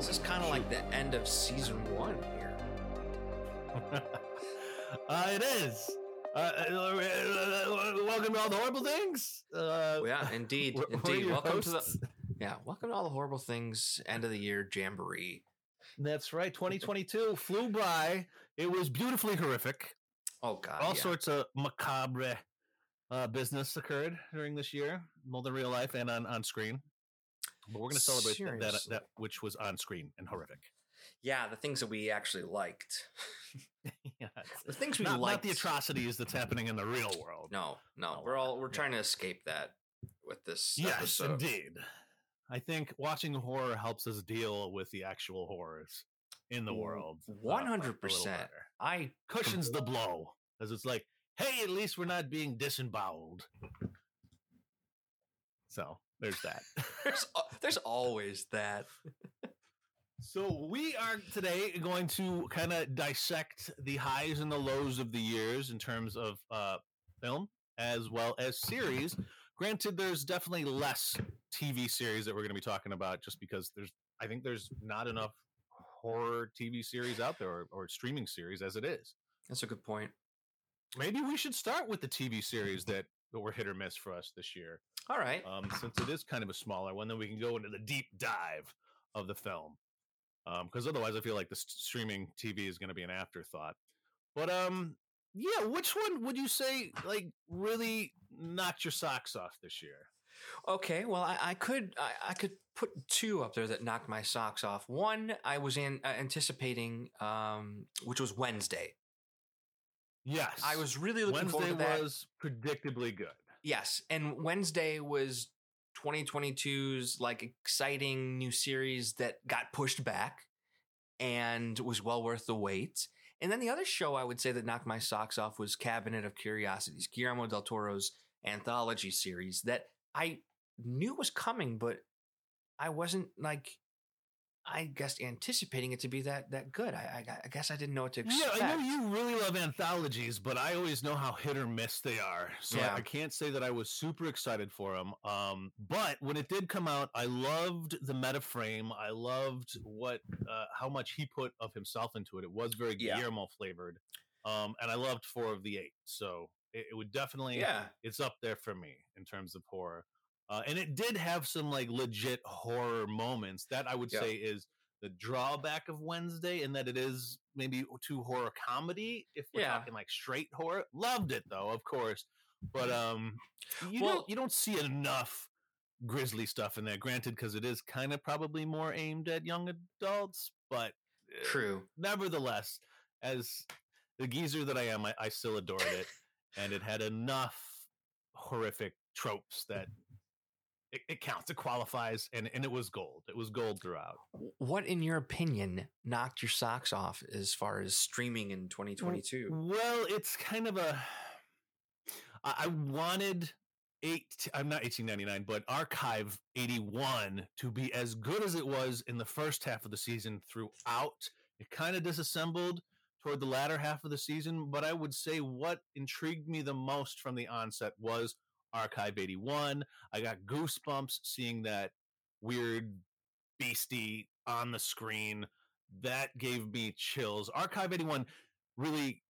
This is kind of like the end of season one here. uh, it is. Uh, uh, welcome to all the horrible things. Uh, yeah, indeed, we're- indeed. Welcome to the yeah, welcome to all the horrible things. End of the year jamboree. That's right. 2022 flew by. It was beautifully horrific. Oh God, all yeah. sorts of macabre uh, business occurred during this year, both in real life and on, on screen. But we're going to celebrate th- that, that which was on screen and horrific. Yeah, the things that we actually liked. yeah, The things we not, not the atrocities that's happening in the real world. No, no, Oh, we're all we're yeah. trying to escape that with this. Yes, episode. indeed. I think watching horror helps us deal with the actual horrors in the world. uh, a- a 100%. I Cushions the blow. Because it's like, hey, at least we're not being disemboweled. So there's that. there's there's always that. So we are today going to kind of dissect the highs and the lows of the years in terms of uh, film as well as series. Granted, there's definitely less TV series that we're going to be talking about, just because there's I think there's not enough horror TV series out there or, or streaming series as it is. That's a good point. Maybe we should start with the TV series that, that were hit or miss for us this year, All right. um, since it is kind of a smaller one. Then we can go into the deep dive of the film, because otherwise, I feel like the s- streaming TV is going to be an afterthought. But um, yeah, which one would you say like really knocked your socks off this year? Okay, well, I, I could I, I could put two up there that knocked my socks off. One I was in uh, anticipating, um, which was Wednesday. Yes, I was really looking Wednesday forward to that. was predictably good. Yes, and Wednesday was 2022's like exciting new series that got pushed back and was well worth the wait. And then the other show I would say that knocked my socks off was Cabinet of Curiosities, Guillermo del Toro's anthology series that I knew was coming, but I wasn't like I guess anticipating it to be that that good. I I, I guess I didn't know what to expect. Yeah, I know you really love anthologies, but I always know how hit or miss they are. So Yeah. I can't say that I was super excited for them. Um, but when it did come out, I loved the meta frame. I loved what uh, how much he put of himself into it. It was very Yeah. Guillermo flavored, um, and I loved four of the eight. So it, it would definitely Yeah. it's up there for me in terms of horror. Uh, and it did have some like legit horror moments that I would Yeah. say is the drawback of Wednesday, in that it is maybe too horror comedy. If we're Yeah. talking like straight horror, loved it though, of course. But um, you Well- don't you don't see enough grisly stuff in there. Granted, because it is kind of probably more aimed at young adults, but uh, True. nevertheless, as the geezer that I am, I, I still adored it, and it had enough horrific tropes that it, it counts, it qualifies, and and it was gold. It was gold throughout. What, in your opinion, knocked your socks off as far as streaming in 2022? Well, it's kind of a. I, wanted eight. I'm not 1899, but Archive 81 to be as good as it was in the first half of the season throughout. It kind of disassembled toward the latter half of the season, but I would say what intrigued me the most from the onset was Archive 81. I got goosebumps seeing that weird beastie on the screen. That gave me chills. Archive 81 really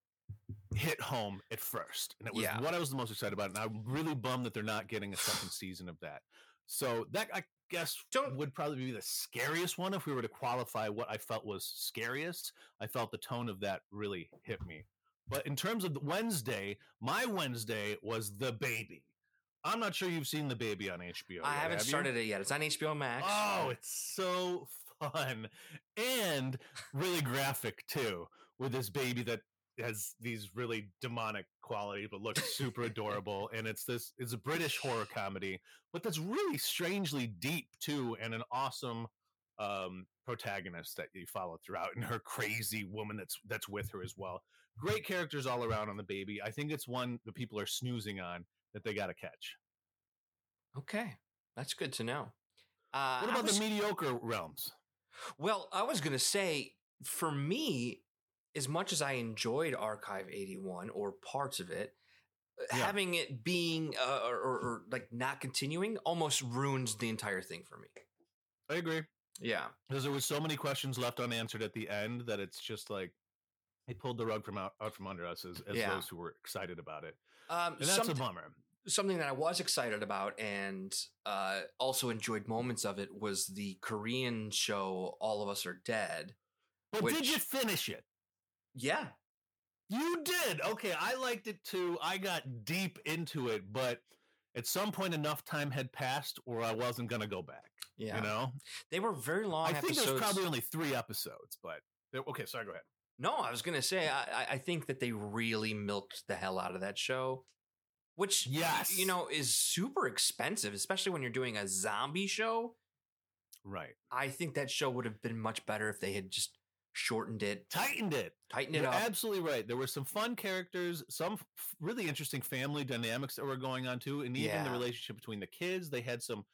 hit home at first, and it was Yeah. what I was the most excited about. And I'm really bummed that they're not getting a second season of that. So that I guess Don't- would probably be the scariest one if we were to qualify what I felt was scariest. I felt the tone of that really hit me. But in terms of the Wednesday, my Wednesday was the baby. I'm not sure you've seen the baby on HBO. I yet, haven't have you? started it yet. It's on HBO Max. Oh, it's so fun and really graphic too, with this baby that has these really demonic qualities but looks super adorable. And it's this it's a British horror comedy, but that's really strangely deep too, and an awesome um protagonist that you follow throughout and her crazy woman that's that's with her as well. Great characters all around on the baby. I think it's one that people are snoozing on that they gotta catch. okay, that's good to know. Uh, What about was- the mediocre realms? Well, I was going to say, for me, as much as I enjoyed Archive 81 or parts of it, uh, Yeah. having it being uh, or, or, or like not continuing almost ruins the entire thing for me. I agree. Yeah. because there was so many questions left unanswered at the end that it's just like it pulled the rug from out, out from under us as, as Yeah. those who were excited about it, Um, and that's something, a bummer. something that I was excited about and uh, also enjoyed moments of it was the Korean show All of Us Are Dead. But which- did you finish it? Yeah. You did. Okay, I liked it too. I got deep into it, but at some point, enough time had passed, or I wasn't going to go back. Yeah. You know, They were very long I think there's probably only three episodes, but okay. Sorry, go ahead. No, I was gonna say I, I- I think that they really milked the hell out of that show, which Yes. you know is super expensive, especially when you're doing a zombie show. Right, I think that show would have been much better if they had just shortened it, tightened it. tightened it You're up. absolutely right. There were some fun characters, some f- really interesting family dynamics that were going on too, and even the relationship between the kids. They had some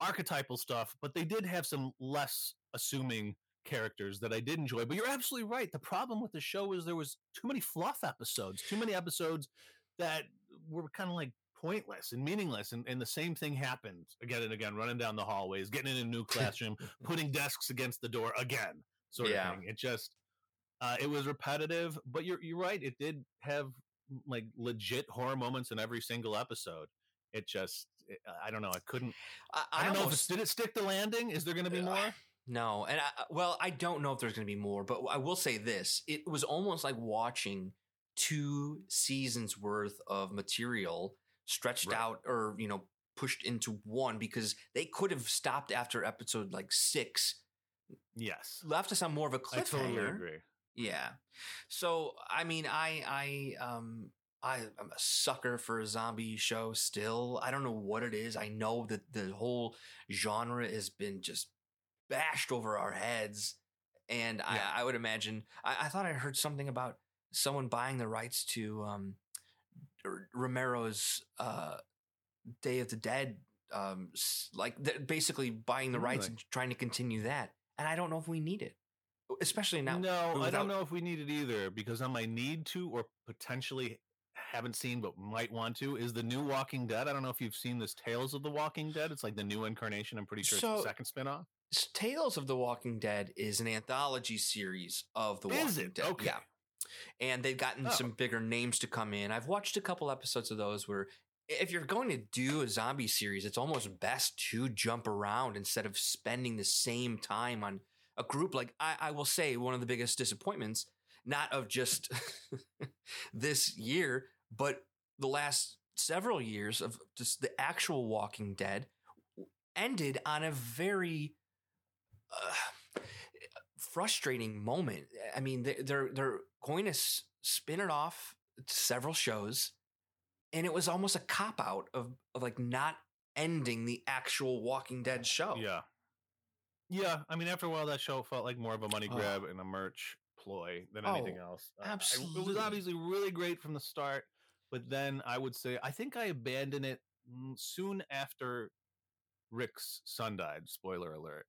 archetypal stuff, but they did have some less assuming characters that I did enjoy. But you're absolutely right. The problem with the show was there was too many fluff episodes, too many episodes that were kind of like pointless and meaningless. And, and the same thing happened again and again, running down the hallways, getting in a new classroom, putting desks against the door again, sort Yeah. of thing. It just uh, it was repetitive, but you're you're right. It did have like legit horror moments in every single episode. It just it, I don't know. I couldn't. I, I, don't know if almost- it's, did it stick the landing. Is there going to be Uh, more? No, and I, well, I don't know if there's going to be more, but I will say this: it was almost like watching two seasons worth of material stretched Right. out, or you know, pushed into one because they could have stopped after episode like six, Yes, left us on more of a I totally cliffhanger. agree. Yeah. So I mean, I I um I'm a sucker for a zombie show still. I don't know what it is. I know that the whole genre has been just bashed over our heads, and Yeah. I, I would imagine. I, I thought I heard something about someone buying the rights to um R- Romero's uh Day of the Dead. Um, like th- basically buying the rights Really? and trying to continue that, and I don't know if we need it, especially now. no, I don't know if we need it either because on my need to or potentially haven't seen but might want to is the new Walking Dead. I don't know if you've seen this Tales of the Walking Dead. It's like the new incarnation. I'm pretty sure it's the second spinoff. Tales of the Walking Dead is an anthology series of the Is Walking it? Dead. Okay. Yeah. And they've gotten Oh. some bigger names to come in. I've watched a couple episodes of those where if you're going to do a zombie series, it's almost best to jump around instead of spending the same time on a group. Like I, I will say, one of the biggest disappointments, not of just this year, but the last several years of just the actual Walking Dead ended on a very uh, frustrating moment. I mean, they- they're they're going to spin it off several shows, and it was almost a cop out of, of like not ending the actual Walking Dead show. Yeah. Yeah. I mean, after a while, that show felt like more of a money Oh. grab and a merch ploy than Oh, anything else. Uh, I- it was obviously really great from the start, but then I would say I think I abandoned it mm, soon after Rick's son died. Spoiler alert.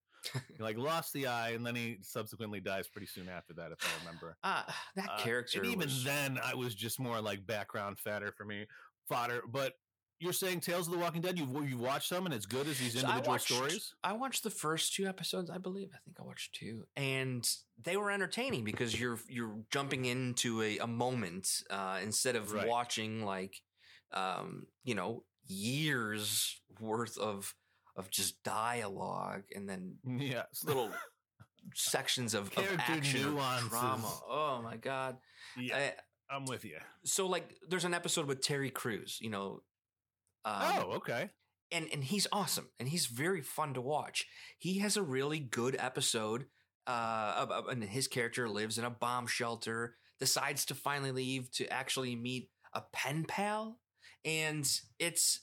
He like lost the eye, and then he subsequently dies pretty soon after that, if I remember. Ah, that Uh, character. and even was- then, I was just more like background fodder for me, fodder. But you're saying Tales of the Walking Dead? You've you've watched some, and it's good as these So I individual watched- stories. I watched the first two episodes, I believe. I think I watched two, and they were entertaining because you're you're jumping into a, a moment uh, instead of Right. watching like um, you know years worth of of just dialogue and then Yes, little sections of, of action nuances. drama. Oh my god! Yeah, Uh, I'm with you. so like, there's an episode with Terry Crews. You know. Um, oh, okay. and and he's awesome and he's very fun to watch. He has a really good episode. Uh, and his character lives in a bomb shelter, decides to finally leave to actually meet a pen pal, and it's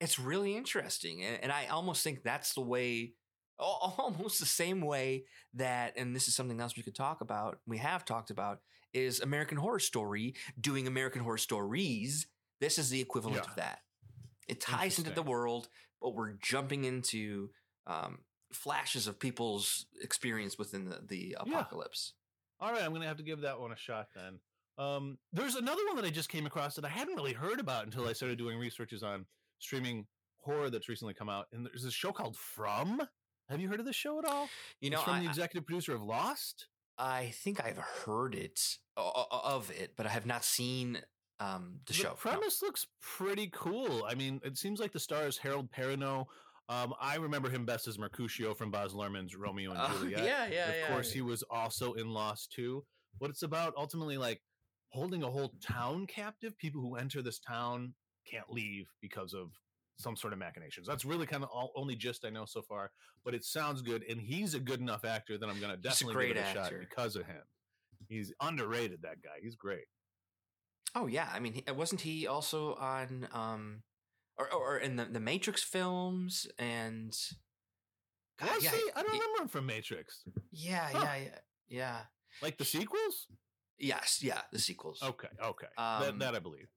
it's really interesting. And, and I almost think that's the way, almost the same way that, and this is something else we could talk about. We have talked about is American Horror Story doing American Horror Stories. This is the equivalent Yeah. of that. It ties into the world, but we're jumping into um, flashes of people's experience within the, the Yeah. apocalypse. All right, I'm gonna have to give that one a shot then. Um, there's another one that I just came across that I hadn't really heard about until I started doing researches on streaming horror that's recently come out, and there's this show called From. Have you heard of this show at all? You know, it's from I, the executive producer of Lost. I think I've heard it uh, of it, but I have not seen um, the, The show. no. premise looks pretty cool. I mean, it seems like the star is Harold Perrineau. Um, I remember him best as Mercutio from Baz Luhrmann's Romeo and Oh, Juliet. yeah, yeah, of yeah. course, he was also in Lost too. What it's about ultimately, like holding a whole town captive. People who enter this town can't leave because of some sort of machinations. That's really kind of all only gist I know so far. But it sounds good, and he's a good enough actor that I'm going to definitely give it a shot because of him. He's underrated. That guy. He's great. Oh yeah, I mean, wasn't he also on um, or or in the the Matrix films and? God, Was yeah, he? I don't remember him from Matrix. Yeah, Huh. yeah, yeah, yeah. Like the sequels? Yes, yeah, the sequels. Okay, okay. Um, that, that I believe.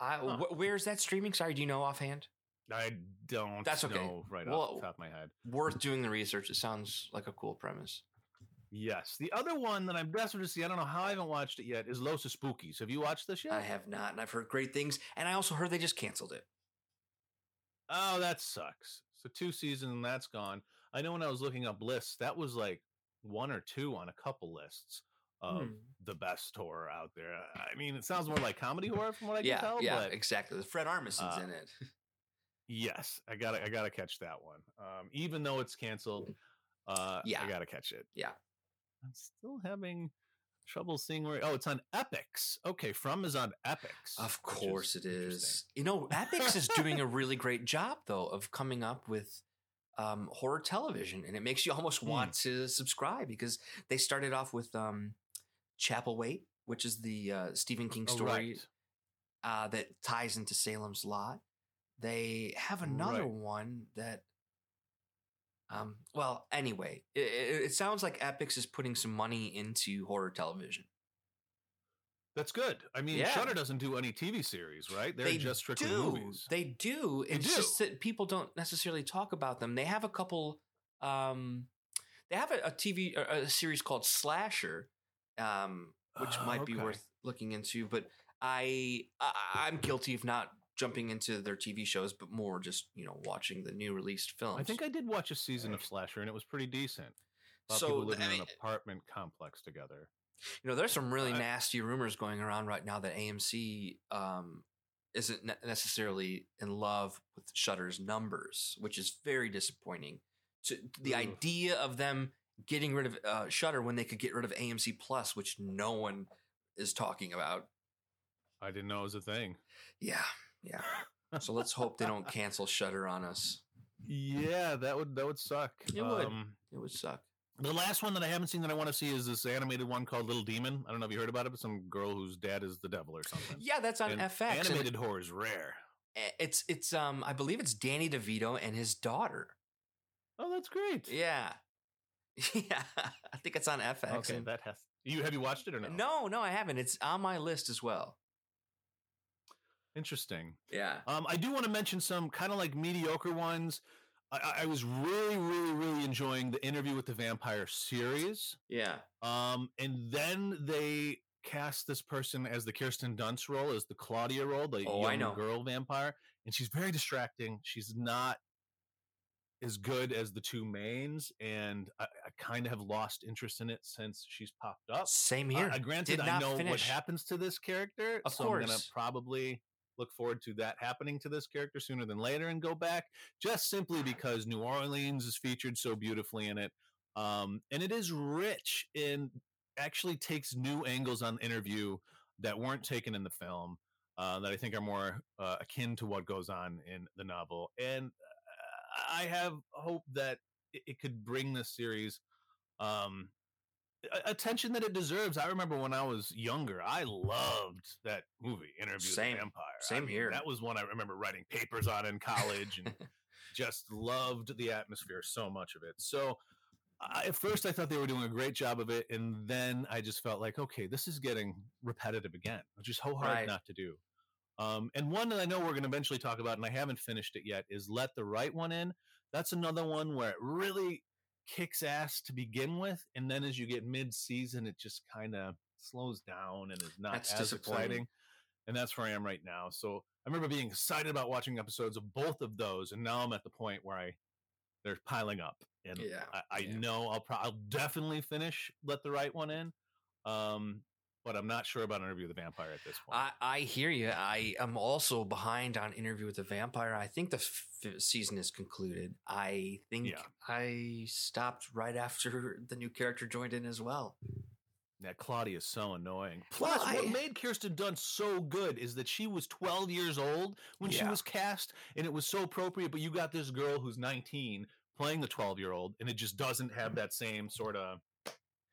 I, Huh. wh- where's that streaming? Sorry, do you know offhand? I don't That's okay. know right off Well- the top of my head. Worth doing the research. It sounds like a cool premise. Yes. The other one that I'm desperate to see, I don't know how I haven't watched it yet, is Los Espookys. Have you watched this yet? I have not, and I've heard great things. And I also heard they just canceled it. Oh, that sucks. So two seasons and that's gone. I know when I was looking up lists, that was like one or two on a couple lists of Hmm. the best horror out there. I mean, it sounds more like comedy horror from what I yeah, can tell, yeah, but exactly. Fred Armisen's uh, in it. yes, I gotta I gotta catch that one. Um, even though it's canceled, uh, Yeah. I gotta catch it. Yeah. I'm still having trouble seeing where. Oh, it's on Epix. Okay, From is on Epix. Of course it interesting. is. You know, Epix is doing a really great job though of coming up with um, horror television, and it makes you almost Hmm. want to subscribe because they started off with um, Chapelwaite, which is the uh, Stephen King Oh, story right. uh, that ties into Salem's Lot. They have another Right. one that. Um, well, anyway, it, it, it sounds like Epix is putting some money into horror television. That's good. I mean, Yeah. Shudder doesn't do any TV series, right? They're they just strictly do. movies. They do. They It's do. just that people don't necessarily talk about them. They have a couple. Um, they have a, a TV a, a series called Slasher, um, which Oh, might be worth looking into. But I, I I'm guilty of not jumping into their TV shows, but more just you know watching the new released films. I think I did watch a season of Slasher, and it was pretty decent. About So, people living I in an apartment complex together. You know, there's some really I- nasty rumors going around right now that AMC um, isn't ne- necessarily in love with Shudder's numbers, which is very disappointing. To the Ugh. idea of them getting rid of uh, Shudder when they could get rid of AMC Plus, which no one is talking about. I didn't know it was a thing. Yeah, yeah. So let's hope they don't cancel Shudder on us. Yeah, that would that would suck. It would. Um, It would suck. the last one that I haven't seen that I want to see is this animated one called Little Demon. I don't know if you heard about it, but some girl whose dad is the devil or something. Yeah, that's on And FX. and Animated horror is rare. It's it's um I believe it's Danny DeVito and his daughter. Oh, that's great. Yeah. Yeah. I think it's on FX. Okay, that has you have you watched it or no? no, no, I haven't. It's on my list as well. Interesting. Yeah. Um, I do want to mention some kind of like mediocre ones. I- I, was really, really, really enjoying the interview with the vampire series. Yeah. Um, and then they cast this person as the Kirsten Dunst role, as the Claudia role, the Oh, young girl vampire, and she's very distracting. She's not as good as the two mains, and I, I kind of have lost interest in it since she's popped up. Same here. uh, granted, I know what happens to this character, Of so I'm gonna probably look forward to that happening to this character sooner than later and go back, just simply because New Orleans is featured so beautifully in it, um, and it is rich and actually takes new angles on the interview that weren't taken in the film. Uh, that I think are more uh, akin to what goes on in the novel, and I have hope that it, it could bring this series um, attention that it deserves. I remember when I was younger, I loved that movie, Interview Same. with the Vampire. I Same mean, here. That was one I remember writing papers on in college and just loved the atmosphere so much of it. So I, at first I thought they were doing a great job of it, and then I just felt like, okay, this is getting repetitive again, which is so hard Right. not to do. Um, and one that I know we're going to eventually talk about, and I haven't finished it yet, is Let the Right One In. That's another one where it really kicks ass to begin with, and then as you get mid-season, it just kind of slows down and is not That's as exciting. And that's where I am right now. So I remember being excited about watching episodes of both of those, and now I'm at the point where I they're piling up, and Yeah, I, I yeah. know I'll pro- I'll definitely finish Let the Right One In, um, but I'm not sure about Interview with the Vampire at this point. I, I hear you. I am also behind on Interview with the Vampire. I think the f- season is concluded. I think Yeah. I stopped right after the new character joined in as well. That Claudia is so annoying. Well, Plus, what made Kirsten Dunst so good is that she was 12 years old when she was cast, and it was so appropriate. But you got this girl who's 19 playing the 12 year old, and it just doesn't have that same sort of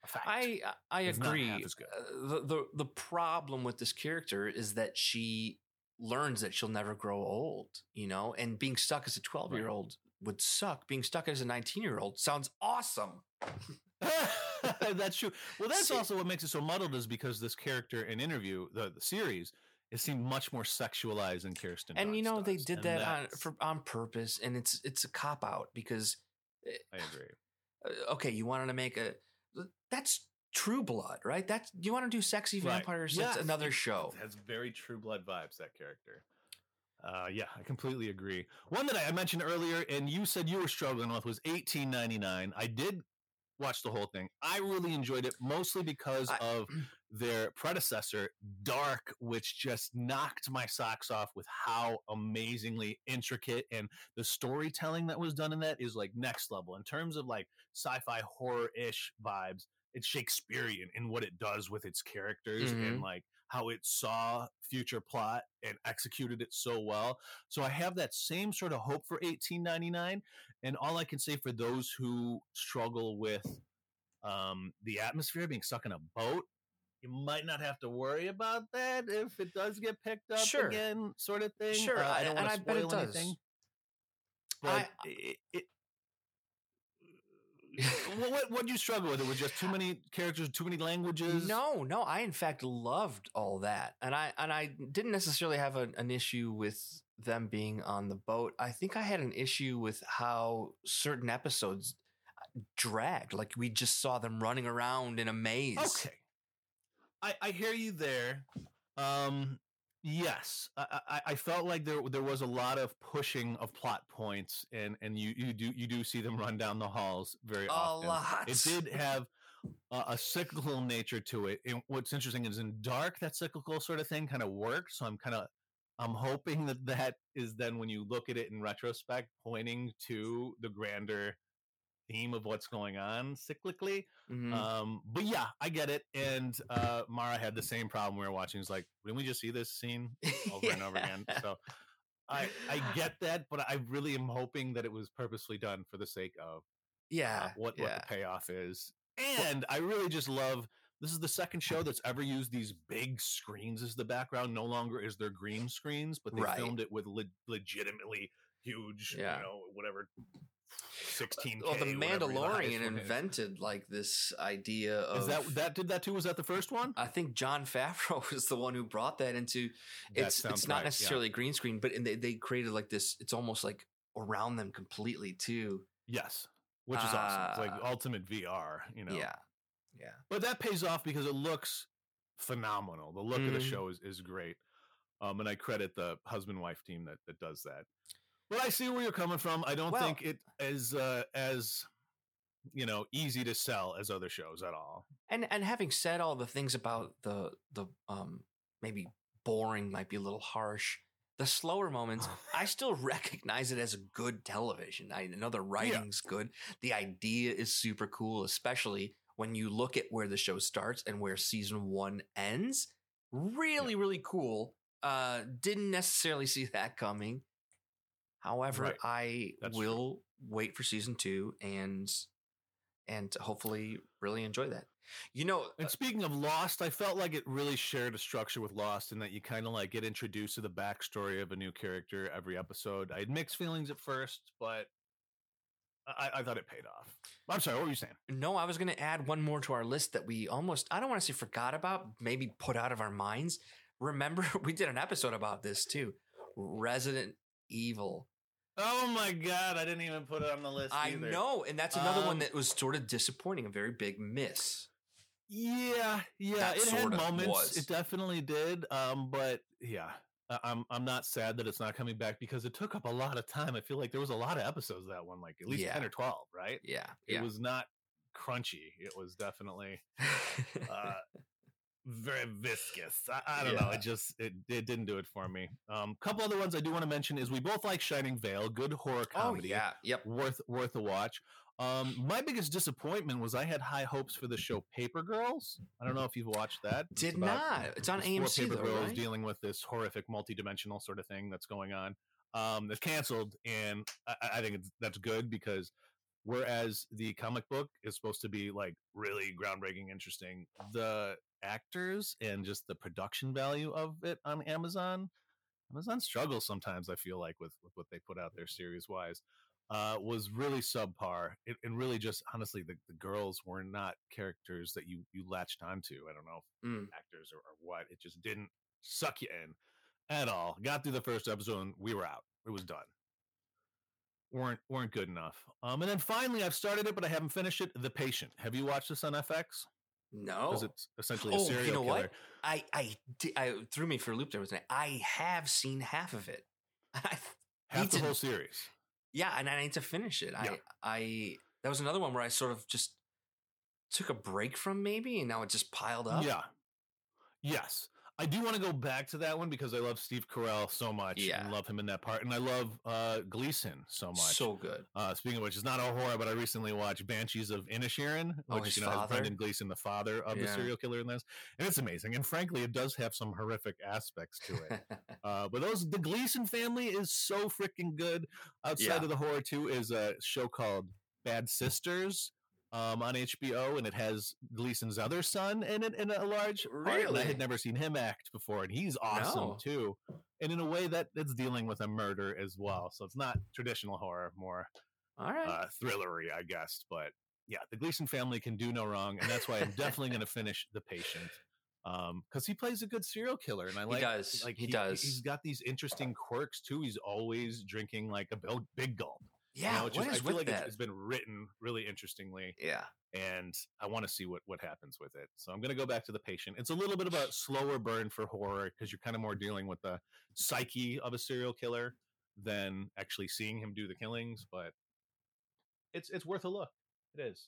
effect. I I agree. half as good. Uh, the, the the problem with this character is that she learns that she'll never grow old, you know, and being stuck as a 12 year old would suck. Being stuck as a 19 year old sounds awesome. that's true. Well, that's See- also what makes it so muddled is because this character in interview, the, the series, it seemed much more sexualized than Kirsten. and you Dunst know they did and that on for, on purpose and it's it's a cop out because I agree. uh, okay, you wanted to make a that's True Blood, right? That's you want to do sexy Right. vampires. Yes. That's another show. It has very True Blood vibes. That character. Uh, yeah, I completely agree. One that I mentioned earlier, and you said you were struggling with, was eighteen ninety nine. I did watch the whole thing. I really enjoyed it, mostly because I- of their predecessor, Dark, which just knocked my socks off with how amazingly intricate and the storytelling that was done in that is like next level in terms of like sci-fi horror ish vibes. It's Shakespearean in what it does with its characters and Mhm. like how it saw future plot and executed it so well. So I have that same sort of hope for 1899. And all I can say for those who struggle with um, the atmosphere being stuck in a boat, you might not have to worry about that if it does get picked up Sure. again, sort of thing. Sure, Uh, I don't want to bet it spoil does. anything. But I- it, it, what, what what you struggle with? It was just too many characters, too many languages. No, no, I in fact loved all that, and I and I didn't necessarily have an, an issue with them being on the boat. I think I had an issue with how certain episodes dragged. Like we just saw them running around in a maze. Okay. I, I hear you there. Um, yes, I, I, I felt like there there was a lot of pushing of plot points, and and you you do you do see them run down the halls very a often. lot. It did have a, a cyclical nature to it. And what's interesting is in Dark, that cyclical sort of thing kind of worked. So I'm kind of I'm hoping that that is then when you look at it in retrospect, pointing to the grander theme of what's going on cyclically. Mhm. Um, but yeah, I get it. And uh, Mara had the same problem we were watching. It's like, didn't we just see this scene over and over again? So I I get that, but I really am hoping that it was purposely done for the sake of uh, yeah, what yeah. what the payoff is. And I really just love this is the second show that's ever used these big screens as the background. No longer is there green screens, but they Right. filmed it with le- legitimately huge, Yeah. you know, whatever. 16 Well, the Mandalorian invented like this idea of Is that that did that too? Was that the first one? I think Jon Favreau was the one who brought that into That it's sounds it's not right, yeah. necessarily green screen, but and they, they created like this. It's almost like around them completely too. Yes, which is awesome. It's like Uh, ultimate VR, you know. Yeah, yeah. but that pays off because it looks phenomenal. The look of the Mhm. show is, is great. Um, and I credit the husband wife team that, that does that. But I see where you're coming from. I don't Well- think it is uh, as you know easy to sell as other shows at all. And and having said all the things about the the um maybe boring might be a little harsh. The slower moments, I still recognize it as a good television. I know the writing's good. The idea is super cool, especially when you look at where the show starts and where season one ends. Really, really cool. Uh, didn't necessarily see that coming. However, Right. I That's true. will wait for season two and and hopefully really enjoy that. You know, And uh, speaking of Lost, I felt like it really shared a structure with Lost in that you kind of like get introduced to the backstory of a new character every episode. I had mixed feelings at first, but I, I thought it paid off. I'm sorry, what were you saying? No, I was going to add one more to our list that we almost, I don't want to say forgot about, maybe put out of our minds. Remember, we did an episode about this too Resident Evil. Oh my god, I didn't even put it on the list. I either. know. And that's another one Um, that was sort of disappointing, a very big miss. Yeah, yeah, That it had moments. was. It definitely did. Um, but yeah, I'm I'm not sad that it's not coming back because it took up a lot of time. I feel like there was a lot of episodes of that one, like at least Yeah. ten or twelve, right? Yeah, It yeah. was not crunchy. It was definitely uh, very viscous. I, I don't know. It just it, it didn't do it for me. Um, couple other ones I do want to mention is we both like Shining Vale, good horror comedy. oh comedy, yeah, yep. worth worth a watch. Um, my biggest disappointment was I had high hopes for the show Paper Girls. I don't know if you've watched that. It's Did not. It's on AMC paper though, girls right? dealing with this horrific multi-dimensional sort of thing that's going on. Um, it's canceled, and I, I think it's, that's good because whereas the comic book is supposed to be like really groundbreaking, interesting, the actors and just the production value of it on Amazon, Amazon struggles sometimes. I feel like with with what they put out there series wise. Uh, was really subpar, it, and really just honestly, the, the girls were not characters that you you latched onto. I don't know if Mm. actors or, or what. It just didn't suck you in at all. Got through the first episode and we were out. It was done. weren't weren't good enough. Um, and then finally, I've started it, but I haven't finished it. The Patient. Have you watched this on FX? No. Because it's essentially a Oh, serial you know killer. what? I I I threw me for a loop there with it. I have seen half of it. I, Half the to- whole series. yeah, and I need to finish it. Yeah. I I that was another one where I sort of just took a break from maybe, and now it just piled up. Yeah. Yes. I do want to go back to that one because I love Steve Carell so much. Yeah. And love him in that part. And I love uh, Gleeson so much. so good. Uh, speaking of which, it's not a horror, but I recently watched Banshees of Inisherin, Oh, which his you know has? Brendan Gleeson, the father of the serial killer in this, and it's amazing. And frankly, it does have some horrific aspects to it. uh, but those the Gleeson family is so freaking good. Outside Yeah. of the horror, too, is a show called Bad Sisters. Um, on HBO, and it has Gleeson's other son in it in a large part, and I had never seen him act before, and he's awesome No. too. And in a way that it's dealing with a murder as well, so it's not traditional horror, more All right. uh, thrillery, I guess. But yeah, the Gleason family can do no wrong, and that's why I'm definitely going to finish The Patient because he plays a good serial killer, and I like. he does. Like He does. He's got these interesting quirks too. He's always drinking like a big, big gulp. you yeah. know, just- I feel like that? it's been written really interestingly, yeah. and I want to see what what happens with it. So I'm going to go back to The Patient. It's a little bit of a slower burn for horror because you're kind of more dealing with the psyche of a serial killer than actually seeing him do the killings, but it's it's worth a look. It is.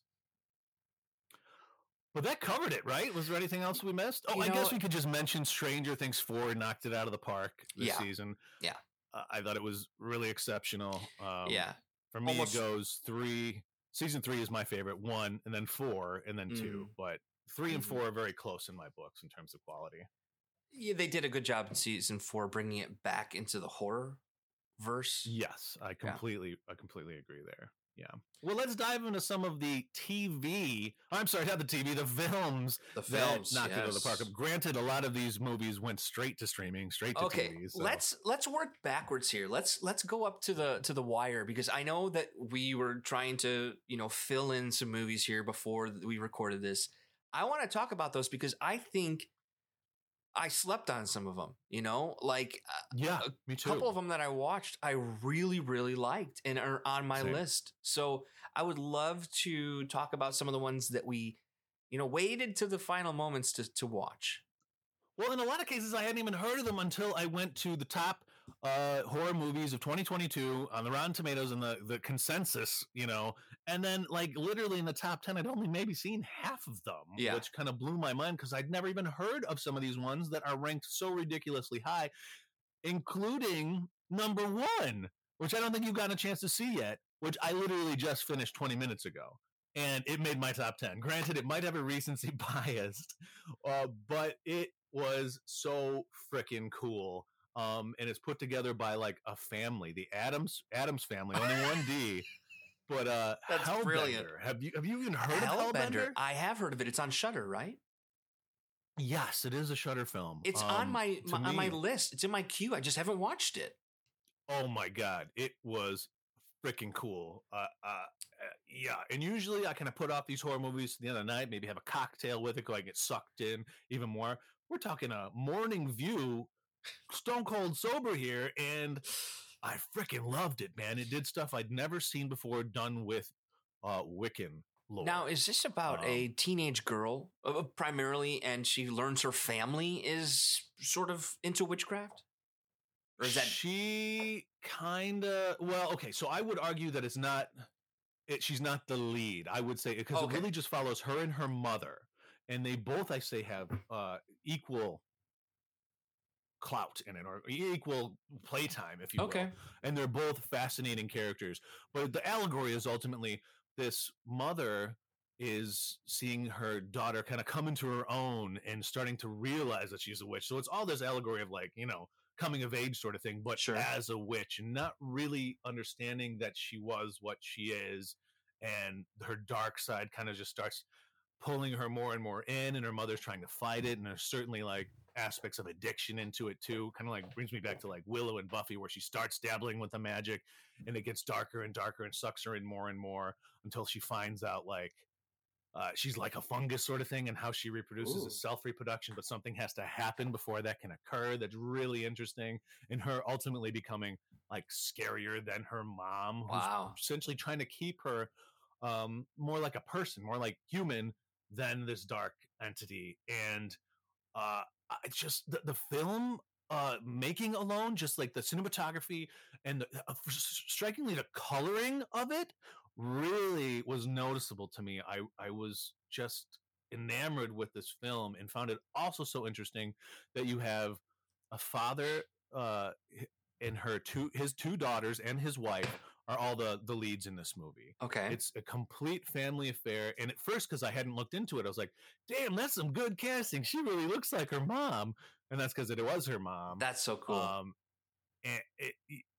But that covered it, right? Was there anything else we missed? Oh, You I know- guess we could just mention Stranger Things 4 knocked it out of the park this Yeah. season. Yeah. Uh, I thought it was really exceptional. Um, yeah. For me, Almost- it goes three. Season three is my favorite. One, and then four, and then two. But three and Mhm. four are very close in my books in terms of quality. Yeah, they did a good job in season four bringing it back into the horror verse. Yes, I completely, I completely agree there. Yeah. Well, let's dive into some of the TV. I'm sorry, not the TV, the films The that films knocked it out of the park. Granted, a lot of these movies went straight to streaming, straight to okay TV. so- let's let's work backwards here let's let's go up to the to the wire because i know that we were trying to you know fill in some movies here before we recorded this i want to talk about those because i think i slept on some of them you know like uh, Yeah, a me too. couple of them that i watched i really really liked and are on my Same. list so i would love to talk about some of the ones that we you know waited to the final moments to to watch Well, in a lot of cases, I hadn't even heard of them until I went to the top uh, horror movies of 2022 on the Rotten Tomatoes and the, the consensus, you know, and then like literally in the top 10, I'd only maybe seen half of them, Yeah. which kind of blew my mind because I'd never even heard of some of these ones that are ranked so ridiculously high, including number one, which I don't think you've gotten a chance to see yet, which I literally just finished 20 minutes ago. And it made my top 10. Granted, it might have a recency bias, uh, but it was so freaking cool. Um, and it's put together by like a family, the Adams Adams family, only one D. But uh, That's Hellbender. brilliant. Have you have you even heard of Hellbender. Hellbender? I have heard of it. It's on Shudder, right? Yes, it is a Shudder film. It's on Um, my, to my on my list. It's in my queue. I just haven't watched it. Oh my god, it was freaking cool. Uh, uh, uh, yeah, and usually I kind of put off these horror movies the other night, maybe have a cocktail with it, go I get sucked in even more. We're talking a morning view, stone cold sober here, and I freaking loved it, man. It did stuff I'd never seen before done with uh Wiccan lore. Now, is this about a Um, teenage girl uh, primarily, and she learns her family is sort of into witchcraft? Or is that she kind of well? Okay, so I would argue that it's not. It, she's not the lead. I would say because Okay. it really just follows her and her mother, and they both, I say, have uh, equal clout in it or equal playtime, if you will and they're both fascinating characters. But the allegory is ultimately this mother is seeing her daughter kind of come into her own and starting to realize that she's a witch. So it's all this allegory of like, you know, coming of age sort of thing, but Sure. as a witch, and not really understanding that she was what she is. And her dark side kind of just starts pulling her more and more in, and her mother's trying to fight it. And there's certainly like aspects of addiction into it too. Kind of like brings me back to like Willow and Buffy, where she starts dabbling with the magic, and it gets darker and darker and sucks her in more and more until she finds out like uh, she's like a fungus sort of thing, and how she reproduces Ooh. is self reproduction, but something has to happen before that can occur. That's really interesting, and her ultimately becoming like scarier than her mom, who's essentially trying to keep her um, more like a person, more like human than this dark entity. And uh, I just the, the film uh, making alone, just like the cinematography and the, uh, strikingly the coloring of it, really was noticeable to me. I I was just enamored with this film and found it also so interesting that you have a father uh and her two his two daughters and his wife are all the the leads in this movie. Okay. it's a complete family affair and at first because i hadn't looked into it i was like damn that's some good casting. She really looks like her mom. And that's because it was her mom. That's so cool. um and it,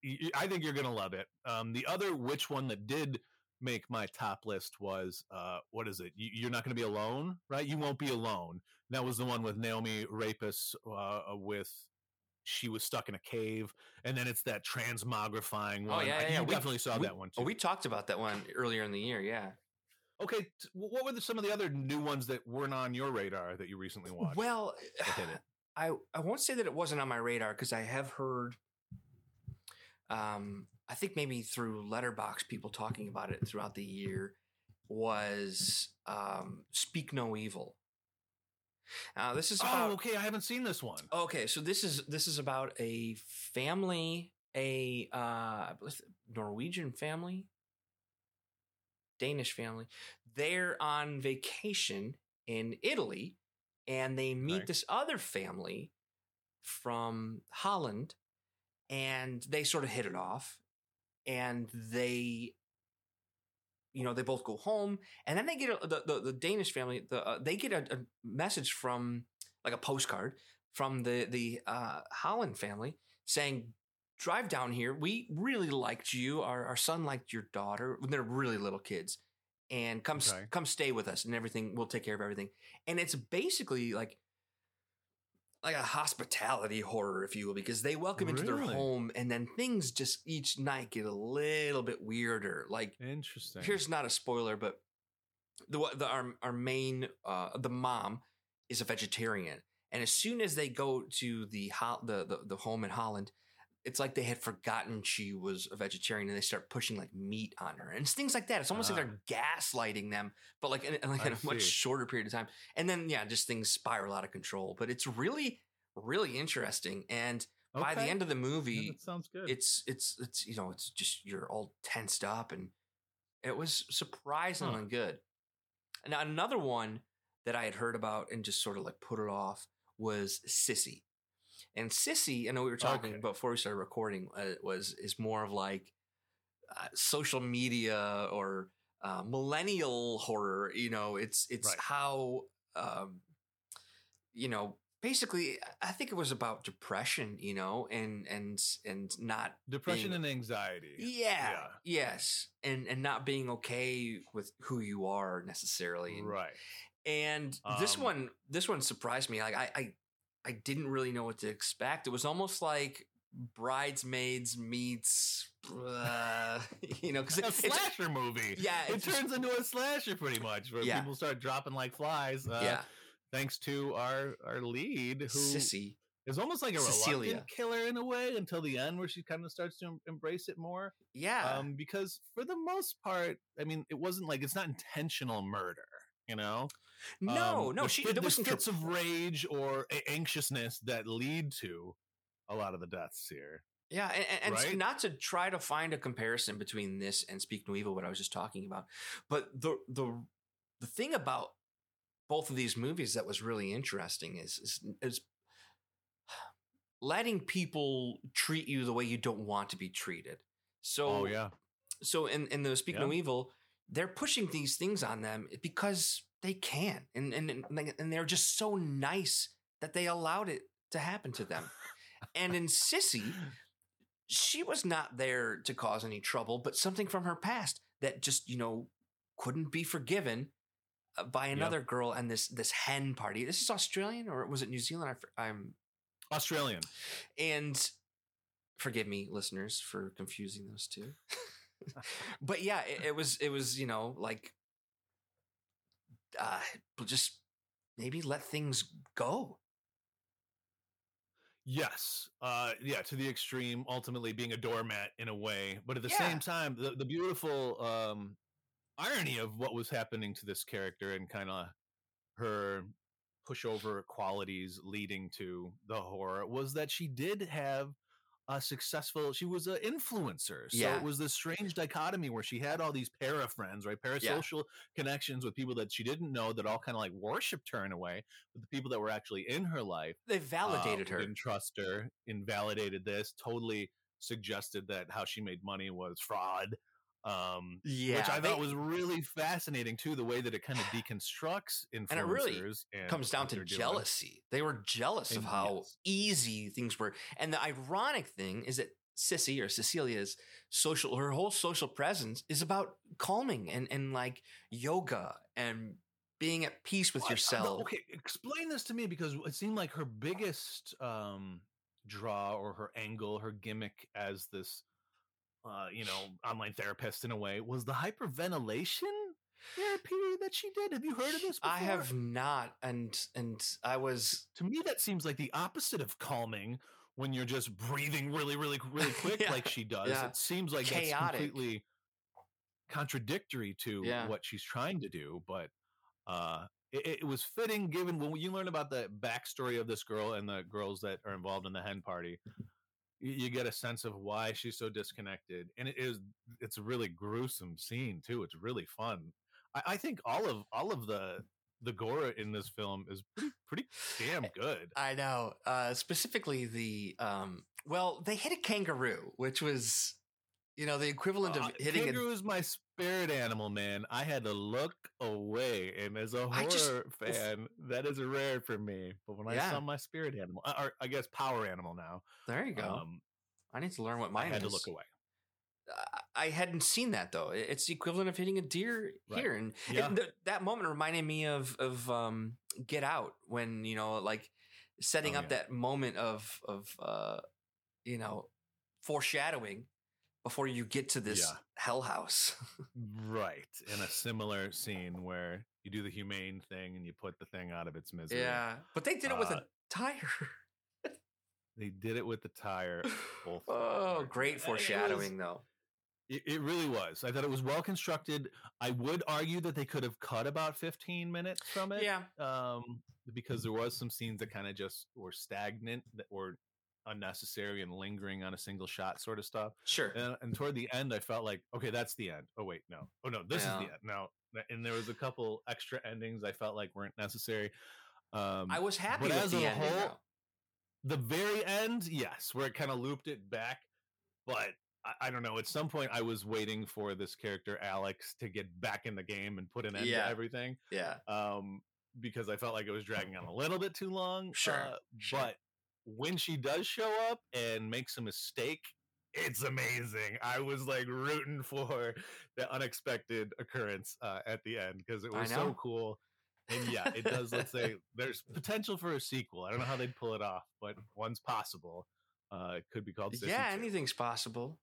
y- i think you're gonna love it. Um the other which one that did make my top list was uh what is it? You, you're not gonna be alone right? You won't be alone. That was the one with Noomi Rapace uh with she was stuck in a cave and then it's that transmogrifying Oh, one yeah, I- yeah, yeah. We- definitely saw we, that one too oh, we talked about that one earlier in the year. Yeah. Okay, t- what were the, some of the other new ones that weren't on your radar that you recently watched? Well, that hit it? I I won't say that it wasn't on my radar because I have heard. Um, I think maybe through Letterboxd, people talking about it throughout the year was um, "Speak No Evil." Now, this is about oh, okay, I haven't seen this one. Okay, so this is this is about a family, a uh, Norwegian family, Danish family. They're on vacation in Italy, and they meet Right. this other family from Holland, and they sort of hit it off, and they. You know, they both go home, and then they get a, the, the the Danish family. The uh, they get a, a message from like a postcard from the the uh, Holland family saying, "Drive down here. We really liked you. Our our son liked your daughter. When they're really little kids, and come s- Okay. come stay with us, and everything. We'll take care of everything." And it's basically like like a hospitality horror, if you will, because they welcome into their home, and then things just each night get a little bit weirder. Like Interesting. here's not a spoiler, but the the our our main uh the mom is a vegetarian, and as soon as they go to the ho- the, the the home in Holland, it's like they had forgotten she was a vegetarian, and they start pushing like meat on her, and it's things like that. It's almost like they're ah. gaslighting them, but like in, like I in a much shorter period of time, and then yeah, just things spiral out of control. But it's really really interesting, and by the end of the movie, that sounds good. it's it's it's you know it's just you're all tensed up and it was surprisingly good now another one that i had heard about and just sort of like put it off was sissy and sissy i know we were talking Okay. before we started recording uh, was is more of like uh, social media or uh, millennial horror you know it's it's Right. how um you know basically i think it was about depression you know and and and not Depression being- and anxiety. yeah, yes and and not being okay with who you are necessarily and, Right. and this Um, one this one surprised me like I, I i didn't really know what to expect it was almost like bridesmaids meets uh, you know because it's A it's slasher movie. yeah It turns into a slasher pretty much, where Yeah. people start dropping like flies. Uh, yeah Thanks to our our lead, who sissy is almost like a Cecilia. reluctant killer in a way until the end, where she kind of starts to em- embrace it more. yeah um, because for the most part, I mean, it wasn't like it's not intentional murder, you know. No Um, no the she there wasn't fits of rage or anxiousness that lead to a lot of the deaths here. Yeah, and, and Right? not to try to find a comparison between this and Speak No Evil, what I was just talking about, but the the the thing about both of these movies that was really interesting is is, is letting people treat you the way you don't want to be treated. So oh yeah, so in in the Speak No Evil, they're pushing these things on them because they can, and and and, they're just so nice that they allowed it to happen to them. and in Sissy, she was not there to cause any trouble, but something from her past that just you know couldn't be forgiven uh, by another girl and this this hen party. This is Australian or was it New Zealand? I, I'm Australian. and forgive me, listeners, for confusing those two. but yeah, it, it was it was you know like uh, just maybe let things go. Yes. Uh yeah, to the extreme, ultimately being a doormat in a way. But at the Yeah. same time, the, the beautiful um irony of what was happening to this character and kind of her pushover qualities leading to the horror was that she did have a successful she was an influencer so Yeah. it was this strange dichotomy where she had all these para friends right parasocial connections with people that she didn't know that all kind of like worshiped her in a way but the people that were actually in her life They validated uh, her. Didn't trust her. Invalidated this. Totally suggested that how she made money was fraud. Um, Yeah, which I they- thought was really fascinating too. The way that it kind of deconstructs influencers And it really and comes down to they're doing. jealousy. They were jealous of how yes. easy things were. And the ironic thing is that Sissy or Cecilia's social, her whole social presence is about calming and, and like yoga and being at peace with What? Uh, yourself. okay, explain this to me because it seemed like her biggest um, draw or her angle, her gimmick as this, uh, you know, online therapist in a way was the hyperventilation therapy that she did. Have you heard of this? I have not, and and I was to me that seems like the opposite of calming when you're just breathing really really really quick Yeah, like she does yeah. it seems like Chaotic. that's completely contradictory to Yeah. what she's trying to do but uh it, it was fitting given when you learn about the backstory of this girl and the girls that are involved in the hen party you, you get a sense of why she's so disconnected and it is it's a really gruesome scene too it's really fun i, I think all of all of the the gore in this film is pretty pretty damn good I know. Uh, specifically, the um, well, they hit a kangaroo, which was, you know, the equivalent of Uh, hitting kangaroo is my spirit animal, man. I had to look away, and as a horror just- fan, that is rare for me. But when I saw my spirit animal, uh, or I guess power animal now. There you go. um, I need to learn what mine. I had to look away. I- I hadn't seen that though. It's the equivalent of hitting a deer Right. here, and, Yeah. and th- that moment reminded me of of um, Get Out when you know, like setting Oh, up yeah. that moment of of uh, you know foreshadowing before you get to this Yeah. hell house. Right, in a similar scene where you do the humane thing and you put the thing out of its misery. yeah, but they did it with Uh, a tire. They did it with the tire. oh, great It was- foreshadowing though. It, it really was. I thought it was well constructed. I would argue that they could have cut about 15 minutes from it. Yeah, um, because there was some scenes that kind of just were stagnant that were unnecessary and lingering on a single shot sort of stuff. sure. And, and toward the end, I felt like, okay, that's the end. Oh wait, no. Oh no, this is the end. No, and there was a couple extra endings I felt like weren't necessary. Um, I was happy as the a whole- the very end, yes, where it kind of looped it back, but. I- I don't know. At some point, I was waiting for this character Alex to get back in the game and put an end Yeah. to everything Yeah, um, because I felt like it was dragging on a little bit too long. Sure, uh, sure. But when she does show up and makes a mistake, it's amazing. I was like rooting for the unexpected occurrence uh, at the end because it was so cool. And yeah, it does. let's say there's potential for a sequel. I don't know how they'd pull it off, but one's possible. Uh, it could be called. Sissy yeah, 2. anything's possible.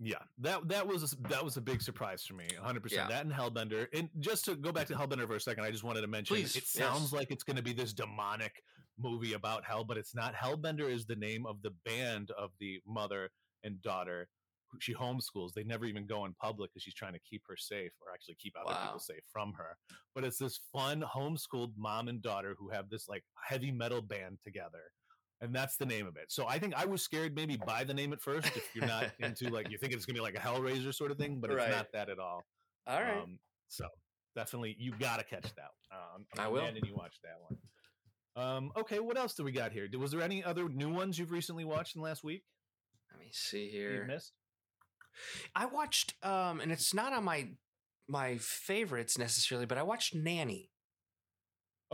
Yeah, that that was a, that was a big surprise for me. 100. Yeah. percent That and Hellbender. And just to go back to Hellbender for a second, I just wanted to mention Please, it yes. sounds like it's going to be this demonic movie about hell, but it's not. Hellbender is the name of the band of the mother and daughter. who She homeschools. They never even go in public because she's trying to keep her safe, or actually keep other Wow. people safe from her. But it's this fun homeschooled mom and daughter who have this like heavy metal band together. and that's the name of it. So I think I was scared maybe by the name at first. If you're not into like you think it's gonna be like a Hellraiser sort of thing, but Right. it's not that at all. All right. Um, so definitely you gotta catch that. Um, I will. And you watch that one. Um, okay, what else do we got here? Was there any other new ones you've recently watched in the last week? Let me see here. You missed? I watched, um, and it's not on my my favorites necessarily, but I watched Nanny.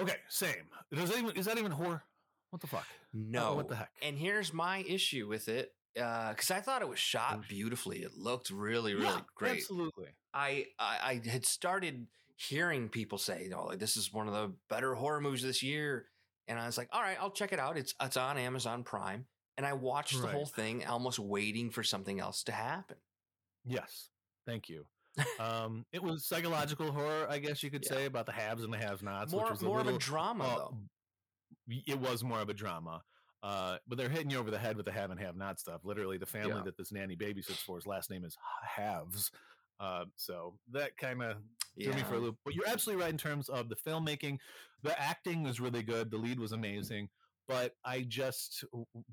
Okay, same. Does that even, is that even horror? What the fuck? No, Oh, what the heck? And here's my issue with it, because I thought it was shot beautifully. It looked really, really Yeah, great. Absolutely. I, I I had started hearing people say, you know, like this is one of the better horror movies this year, and I was like, all right, I'll check it out. It's it's on Amazon Prime, and I watched the Right. whole thing, almost waiting for something else to happen. Yes. Thank you. um, it was psychological horror, I guess you could Yeah. say, about the haves and the have-nots. more which was more a little, of a drama uh, though. It was more of a drama. Uh, but they're hitting you over the head with the have and have not stuff. Literally, the family Yeah. that this nanny babysits for, his last name is Haves. Uh, so that kind of threw me for a loop. But you're absolutely right in terms of the filmmaking. The acting was really good. The lead was amazing. But I just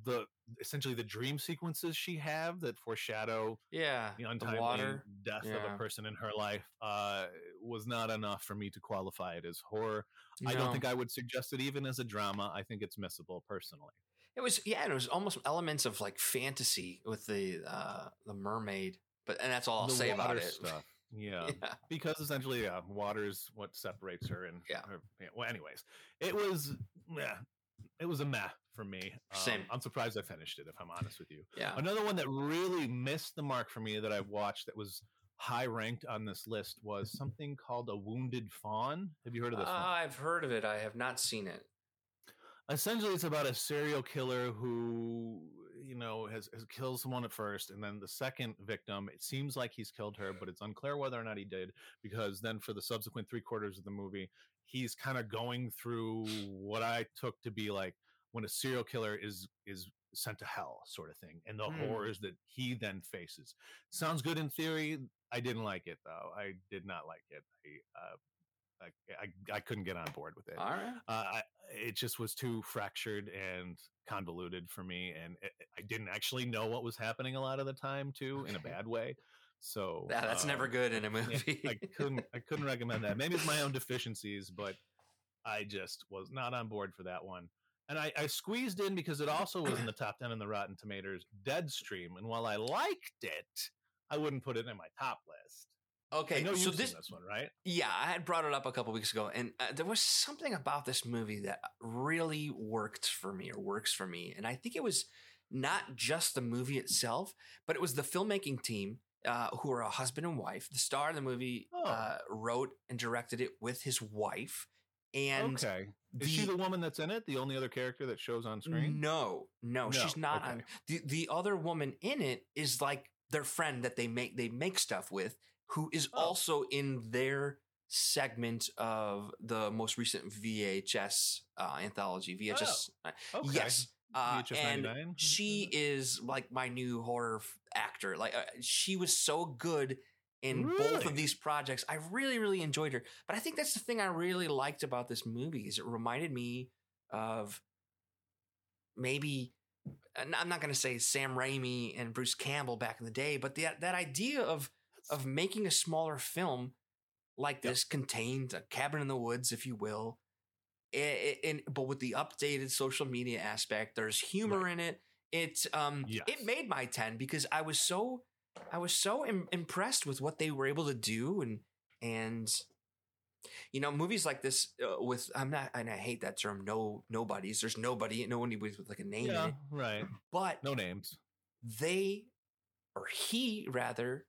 the essentially the dream sequences she have that foreshadow Yeah, the the untimely water. death of a person in her life uh, was not enough for me to qualify it as horror. I don't think I would suggest it even as a drama. I think it's missable personally. It was yeah, it was almost elements of like fantasy with the uh the mermaid, but and that's all I'll The say about it. stuff. Yeah. Yeah. because essentially, yeah, water is what separates her. And Yeah. her- well, anyways, it was, yeah, it was a meh for me. Um, Same. I'm surprised I finished it. If I'm honest with you, Yeah. another one that really missed the mark for me that I watched that was high ranked on this list was something called a wounded fawn. Have you heard of this? one? I've heard of it. I have not seen it. essentially it's about a serial killer who you know has, has killed someone at first and then the second victim it seems like he's killed her but it's unclear whether or not he did because then for the subsequent three quarters of the movie he's kind of going through what i took to be like when a serial killer is is sent to hell sort of thing and the Hmm. horrors that he then faces. Sounds good in theory. I didn't like it though. I did not like it. I uh I, I, I couldn't get on board with it All right. uh, I, it just was too fractured and convoluted for me, and it, I didn't actually know what was happening a lot of the time too, in a bad way. So Yeah, that's never um, good in a movie. I couldn't I couldn't recommend that. Maybe it's my own deficiencies, but I just was not on board for that one. And I, I squeezed in because it also was in the top ten in the Rotten Tomatoes Deadstream, and while I liked it, I wouldn't put it in my top list. I okay, know so this this one, right? Yeah, I had brought it up a couple weeks ago, and uh, there was something about this movie that really worked for me or works for me. And I think it was not just the movie itself, but it was the filmmaking team uh, who are a husband and wife. The star of the movie Oh. uh, wrote and directed it with his wife. And okay, is she the woman that's in it? The only other character that shows on screen? No, no, she's not okay. on. The the other woman in it is like their friend that they make they make stuff with, who is Oh. also in their segment of the most recent VHS uh, anthology. VHS, uh, Okay. yes. Uh, VHS and she is like my new horror f- actor. Like uh, she was so good in both of these projects. I really, really enjoyed her. But I think that's the thing I really liked about this movie is it reminded me of maybe I'm not going to say Sam Raimi and Bruce Campbell back in the day, but that that idea of of making a smaller film like Yep. this contained a cabin in the woods, if you will, a- a- and but with the updated social media aspect, there's humor in it. It um Yes. it made my ten because I was so I was so Im- impressed with what they were able to do and and you know movies like this uh, with I'm not and I hate that term no nobodies there's nobody nobody with like a name in Yeah, right. but No names. they or he rather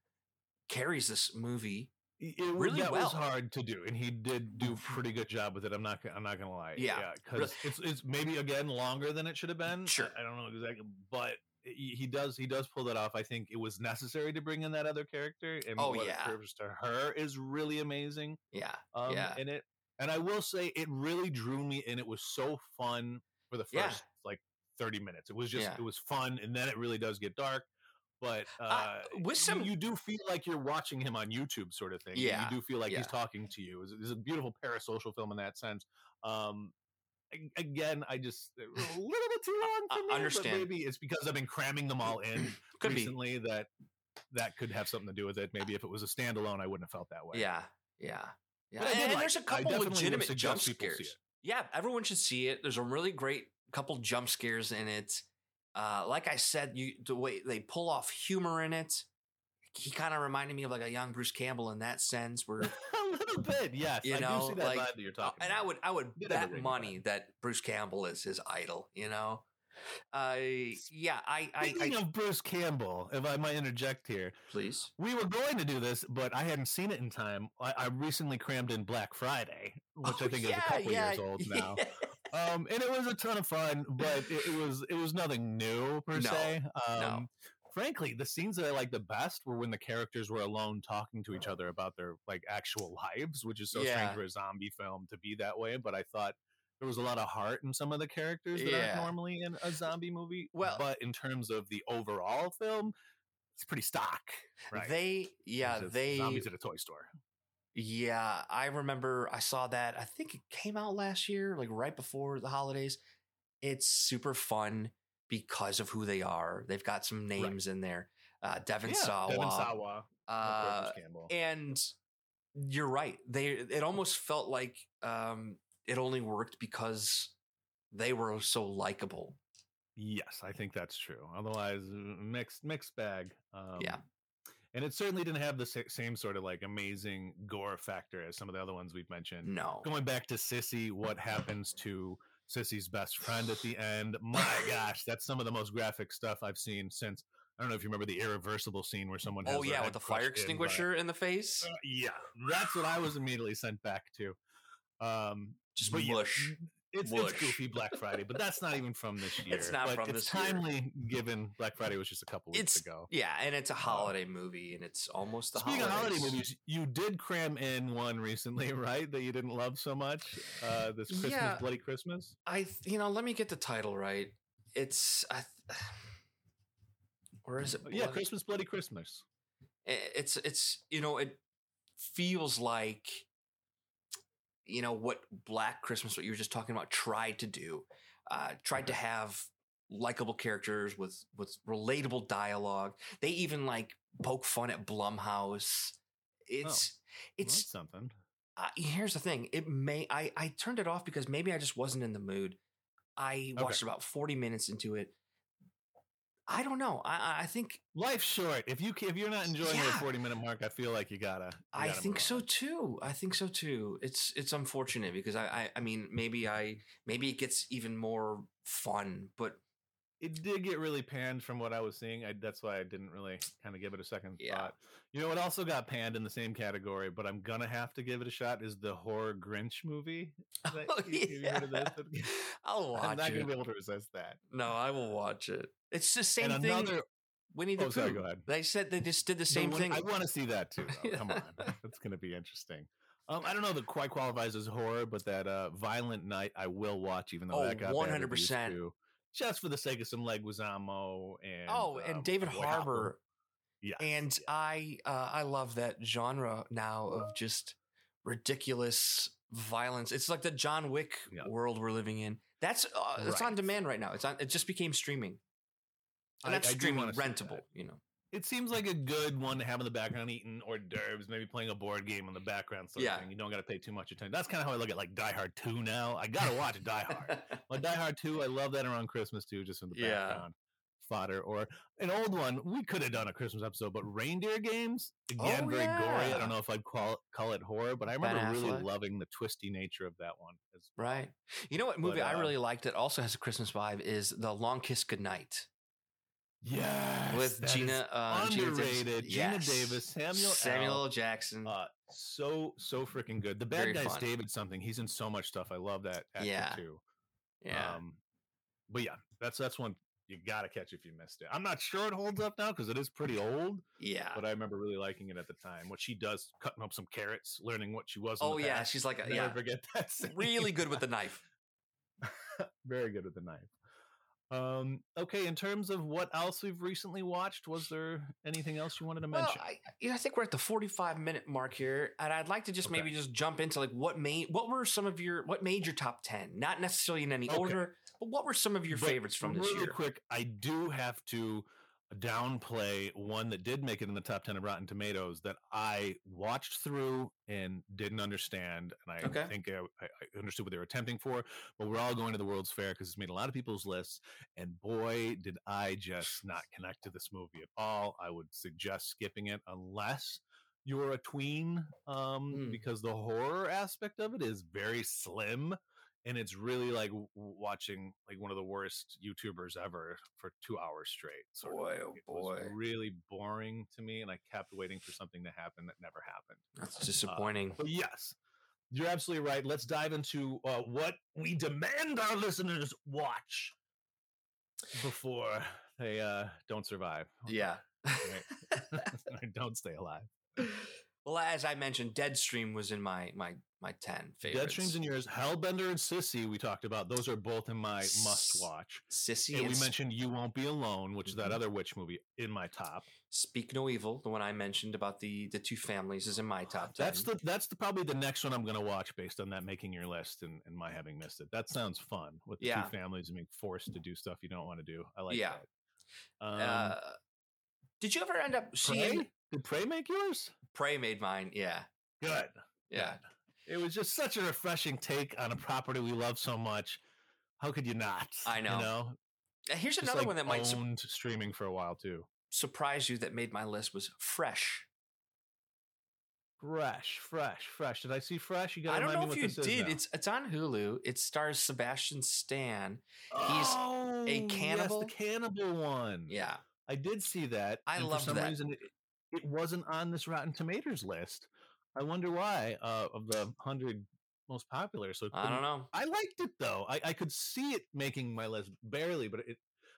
carries this movie It, Really that well. was hard to do, and he did do a pretty good job with it. I'm not. gonna- I'm not gonna lie. Yeah, because it's it's maybe again longer than it should have been. Sure. I, I don't know exactly, but he, does he does pull that off. I think it was necessary to bring in that other character, and Oh, what yeah. it serves to her is really amazing. yeah Um, Yeah. in it, and I will say it really drew me, and it was so fun for the first Yeah. like 30 minutes. It was just Yeah. it was fun, and then it really does get dark. But uh, Uh, with some- you, do feel like you're watching him on YouTube, sort of thing. Yeah, you do feel like yeah. he's talking to you. It's, it's a beautiful parasocial film in that sense. Um, again, I just a little bit too long for me. but understand. maybe it's because I've been cramming them all in Could be. recently that that could have something to do with it. Maybe if it was a standalone, I wouldn't have felt that way. Yeah, yeah, yeah. I And, like there's a couple legitimate jump scares. Yeah, everyone should see it. There's a really great couple jump scares in it. Uh, like I said, you the way they pull off humor in it. He kind of reminded me of like a young Bruce Campbell in that sense, where a little bit, yes. You I know, do see that like, vibe that you're talking and I would I would bet money that Bruce Campbell is his idol. You know, uh, yeah. I I, Speaking I of Bruce Campbell, if I might interject here, please. we were going to do this, but I hadn't seen it in time. I, I recently crammed in Black Friday, which I Oh, think is a couple yeah, years old now. yeah. Um, and it was a ton of fun, but it, it was it was nothing new per No, se. Um, no. Frankly, the scenes that I liked the best were when the characters were alone talking to each other about their like actual lives, which is so Yeah. strange for a zombie film to be that way. But I thought there was a lot of heart in some of the characters that Yeah. aren't normally in a zombie movie. Well- but in terms of the overall film, it's pretty stock. Right? They yeah they zombies at a toy store. Yeah, I remember I saw that. I think it came out last year, like right before the holidays. It's super fun because of who they are. They've got some names in there. Uh, Devin Sawa. Devin Sawa, Uh, and you're right. They it almost felt like um, it only worked because they were so likable. Yes, I think that's true. Otherwise, uh, mixed mixed bag. Um, Yeah. And it certainly didn't have the same sort of like amazing gore factor as some of the other ones we've mentioned. No. Going back to Sissy, what happens to Sissy's best friend at the end? My gosh, that's some of the most graphic stuff I've seen since. I don't know if you remember the irreversible scene where someone. Has Oh yeah, with the fire crushed in extinguisher in the face. Uh, yeah, that's what I was immediately sent back to. Um, Just but yeah, mush. It's, it's goofy Black Friday, but that's not even from this year. It's not but from it's this year. timely given Black Friday was just a couple weeks It's ago. yeah, and it's a holiday movie, and it's almost the Speaking of holiday holidays. movies, you did cram in one recently, right? That you didn't love so much. Uh, this Christmas, Yeah. Bloody Christmas. I th- you know, let me get the title right. It's I th- or is it? Yeah, Christmas, Bloody Christmas. It's it's you know it feels like you know what Black Christmas, what you were just talking about, tried to do. Uh, tried to have likable characters with with relatable dialogue. They even like poke fun at Blumhouse. It's Well, it's something. uh, here's the thing it may I, I turned it off because maybe i just wasn't in the mood i Okay. watched about 40 minutes into it i don't know i I- think Life's short. If you if you're not enjoying the Yeah. 40 minute mark, I feel like you gotta. you i gotta think so too i think so too it's it's unfortunate because I, I i mean maybe i maybe it gets even more fun but It did get really panned from what I was seeing. I, that's why I didn't really kind of give it a second Yeah. thought. You know what also got panned in the same category, but I'm gonna have to give it a shot. Is the horror Grinch movie? Oh, you- you yeah. this? i'll watch. It. I'm not it gonna be able to resist that. no i will watch it it's the same and thing another, winnie the oh, sorry, Pooh. go ahead. they said they just did the same No, thing I want to see that too. Come on, that's going to be interesting. Um, I don't know that quite qualifies as horror, but that uh, Violent Night I will watch, even though Oh, that got 100%. Just for the sake of some Leguizamo and oh and um, david harbour Yeah, and I uh, I love that genre now of just ridiculous violence. It's like the John Wick Yeah. world we're living in. That's uh, it's on demand right now. It's on. It just became streaming, and I- that's I streaming rentable. that. You know. It seems like a good one to have in the background, eating hors d'oeuvres, maybe playing a board game in the background. Sort Yeah. you don't got to pay too much attention. That's kind of how I look at like Die Hard Two now. I gotta watch Die Hard. But Die Hard 2, I love that around Christmas too, just in the Yeah. background fodder. Or an old one, we could have done a Christmas episode, but Reindeer Games, again, Oh, very gory. I don't know if I'd call, call it horror, but I remember really loving the twisty nature of that one. well. right. You know what movie But, I uh, really liked that also has a Christmas vibe is The Long Kiss Goodnight Yes. with Geena uh, Geena Davis. underrated. Geena Davis, Samuel Samuel L. Jackson. Uh, so, so freaking good. The bad Very guy's fun. David something. He's in so much stuff. I love that actor Yeah. too. yeah. Um, but yeah, that's that's one you got to catch if you missed it. I'm not sure it holds up now because it is pretty old, yeah. but I remember really liking it at the time. What she does, cutting up some carrots, learning what she was. in Oh yeah, past. she's like a, Never yeah, forget that. scene. really good with the knife. Very good with the knife. Um, okay, in terms of what else we've recently watched, was there anything else you wanted to Well, mention? I, you know, I think we're at the 45 minute mark here, and I'd like to just Okay. maybe just jump into like what made what were some of your what made your top 10? Not necessarily in any Okay. order, but what were some of your But favorites from this year? quick, I do have to downplay one that did make it in the top 10 of Rotten Tomatoes that I watched through and didn't understand. And I Okay. think I, I understood what they were attempting for, but we're all going to the World's Fair because it's made a lot of people's lists. And boy, did I just not connect to this movie at all. I would suggest skipping it unless you're a tween, um, Mm. because the horror aspect of it is very slim and it's really like watching like one of the worst YouTubers ever for two hours straight. sort of Boy, thing. oh It was boy. really boring to me, and I kept waiting for something to happen that never happened. That's disappointing. But yes, you're absolutely right. Let's dive into uh, what we demand our listeners watch before they uh, don't survive. yeah. Or don't stay alive. well, as I mentioned, Deadstream was in my my my 10 favorites. Deadstream's in yours. Hellbender and Sissy, we talked about. Those are both in my must watch. Sissy And and we S- mentioned You Won't Be Alone, which is that Mhm. other witch movie in my top. Speak No Evil, the one I mentioned about the the two families, is in my top 10. That's the that's the probably the next one I'm going to watch based on that making your list and, and my having missed it. That sounds fun with the Yeah. two families and being forced to do stuff you don't want to do. I like Yeah. that. Um, uh, did you ever end up seeing Prey? Did Prey make yours? Prey made mine? Yeah. Good. Yeah. Good. It was just such a refreshing take on a property we love so much. How could you not? I know. You know, Here's Just, another like, one that might su- streaming for a while too. surprise you that made my list was Fresh. Fresh, fresh, fresh. Did I see fresh? You got. I don't know if you what this is did. It's it's on Hulu. It stars Sebastian Stan. oh, a cannibal? the cannibal one. Yeah. I did see that. I love that. reason it, it wasn't on this Rotten Tomatoes list. I wonder why. Uh, of the hundred most popular, so I don't know. I liked it though. I, I could see it making my list barely, but it.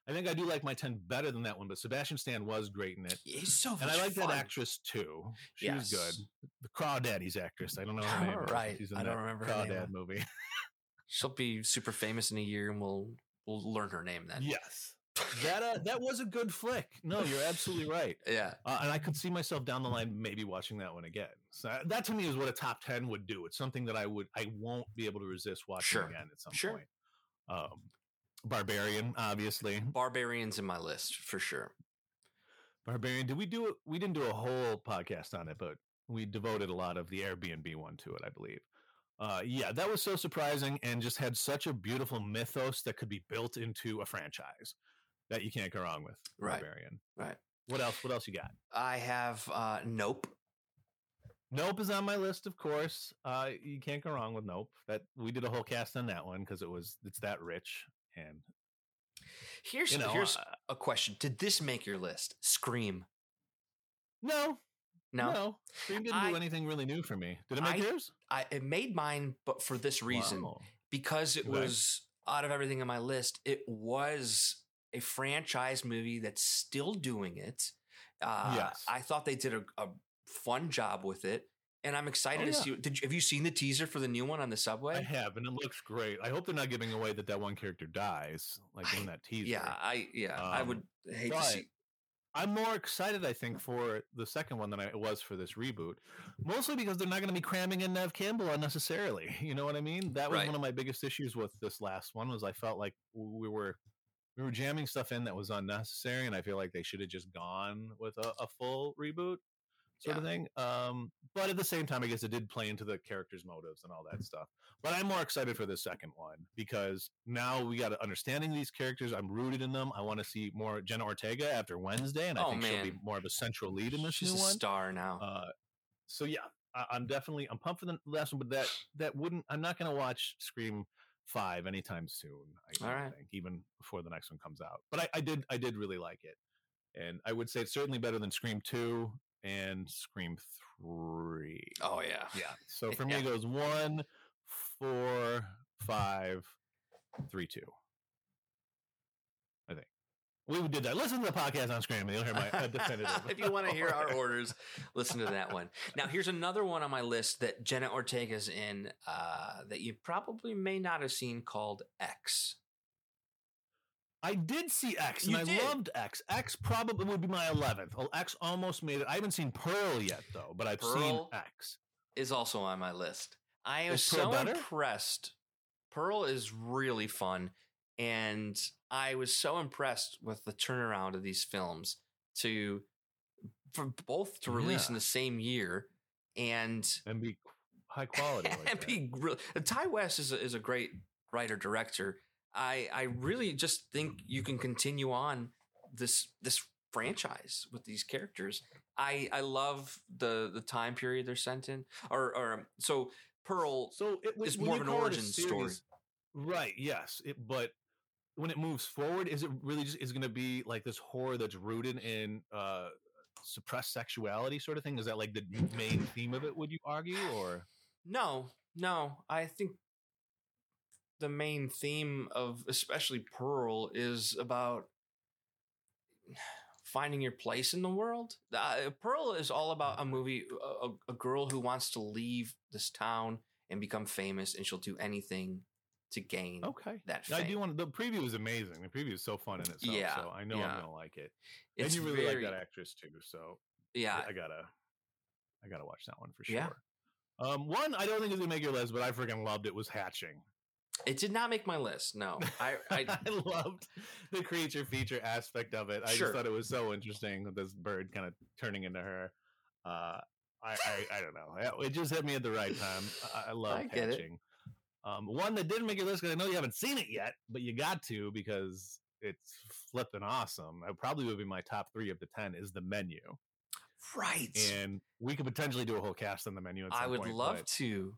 I think I do like my ten better than that one. But Sebastian Stan was great in it, He's so and I like that actress too. She was Yes. good. The Crawdaddy's actress. I don't know her name. Right. She's in I don't that remember her name. Crawdad movie. She'll be super famous in a year, and we'll we'll learn her name then. yes, that uh, that was a good flick. No, you're absolutely right. Yeah. Uh, and I could see myself down the line maybe watching that one again. So uh, that to me is what a top ten would do. It's something that I would I won't be able to resist watching Sure. again at some Sure. point. Um, Barbarian, obviously. Barbarians in my list for sure. Barbarian. Did we do it? We didn't do a whole podcast on it, but we devoted a lot of the Airbnb one to it, I believe. Uh, yeah, that was so surprising and just had such a beautiful mythos that could be built into a franchise that you can't go wrong with. Right. Barbarian. Right. What else? What else you got? I have uh Nope. Nope is on my list, of course. Uh, you can't go wrong with Nope. That we did a whole cast on that one because it was it's that rich and Here's you know. here's uh, a question. Did this make your list? Scream. no, No. no, Scream didn't I- do anything really new for me. Did it make I- yours? I it made mine, but for this reason. Wow. because it Okay. was out of everything on my list, it was a franchise movie that's still doing it. Uh, Yes. I thought they did a, a fun job with it, and I'm excited Oh, to yeah. see. Did you, have you seen the teaser for the new one on the subway? I have, and it looks great. I hope they're not giving away that that one character dies, like in that teaser. yeah, I yeah, I Um, would hate to see. I'm more excited, I think, for the second one than I was for this reboot. Mostly because they're not going to be cramming in Neve Campbell unnecessarily. You know what I mean? That was Right. one of my biggest issues with this last one was I felt like we were we were jamming stuff in that was unnecessary, and I feel like they should have just gone with a, a full reboot sort of thing. Um, but at the same time, I guess it did play into the characters' motives and all that stuff. But I'm more excited for the second one because now we got understanding these characters. I'm rooted in them. I want to see more Jenna Ortega after Wednesday, and I Oh, think she'll be more of a central lead in this She's new a one. star now. Uh, so yeah, I, I'm definitely I'm pumped for the last one, but that that wouldn't. I'm not going to watch Scream Five anytime soon. I All don't right. think even before the next one comes out. But I, I did I did really like it, and I would say it's certainly better than Scream Two and Scream Three. oh yeah, Yeah. So for me, Yeah. it goes one, four, five, three, two. We did that. Listen to the podcast on Scream. and You'll hear my uh, definitive. if you want to hear our orders, listen to that one. Now, here's another one on my list that Jenna Ortega's in uh, that you probably may not have seen called X. I did see X, and You I did? loved X. X probably would be my eleventh. X almost made it. I haven't seen Pearl yet, though, but I've seen X. Is also on my list. I am so better? impressed. Pearl is really fun, and I was so impressed with the turnaround of these films to for both to release in the same year and and be high quality. Like and that. be real. Ti West is a, is a great writer director. I I really just think you can continue on this this franchise with these characters. I I love the the time period they're sent in, or or um, so Pearl. So it was more of an origin story. right? Yes, it, but when it moves forward, is it really just is going to be like this horror that's rooted in uh suppressed sexuality, sort of thing? Is that like the main theme of it? Would you argue, or No, no, I think the main theme of especially Pearl is about finding your place in the world. Uh, Pearl is all about a movie, a, a- a girl who wants to leave this town and become famous, and she'll do anything to gain okay? that I do want the preview is amazing. The preview is so fun in itself. Yeah, so I know yeah. I'm gonna like it. It's and you really very, like that actress too. So yeah. I gotta, I gotta watch that one for sure. Yeah. Um, one I don't think is gonna make your list, but I freaking loved it. Was Hatching. It did not make my list. No, I, I I loved the creature feature aspect of it. I Sure. just thought it was so interesting with this bird kind of turning into her. Uh, I, I I don't know. It- just hit me at the right time. I, I love I get it. hatching. Um, one that didn't make your list because I know you haven't seen it yet, but you got to because it's flipping awesome. It probably would be my top three of the ten. Is the menu, right. and we could potentially do a whole cast on the menu. At some I would point, love to.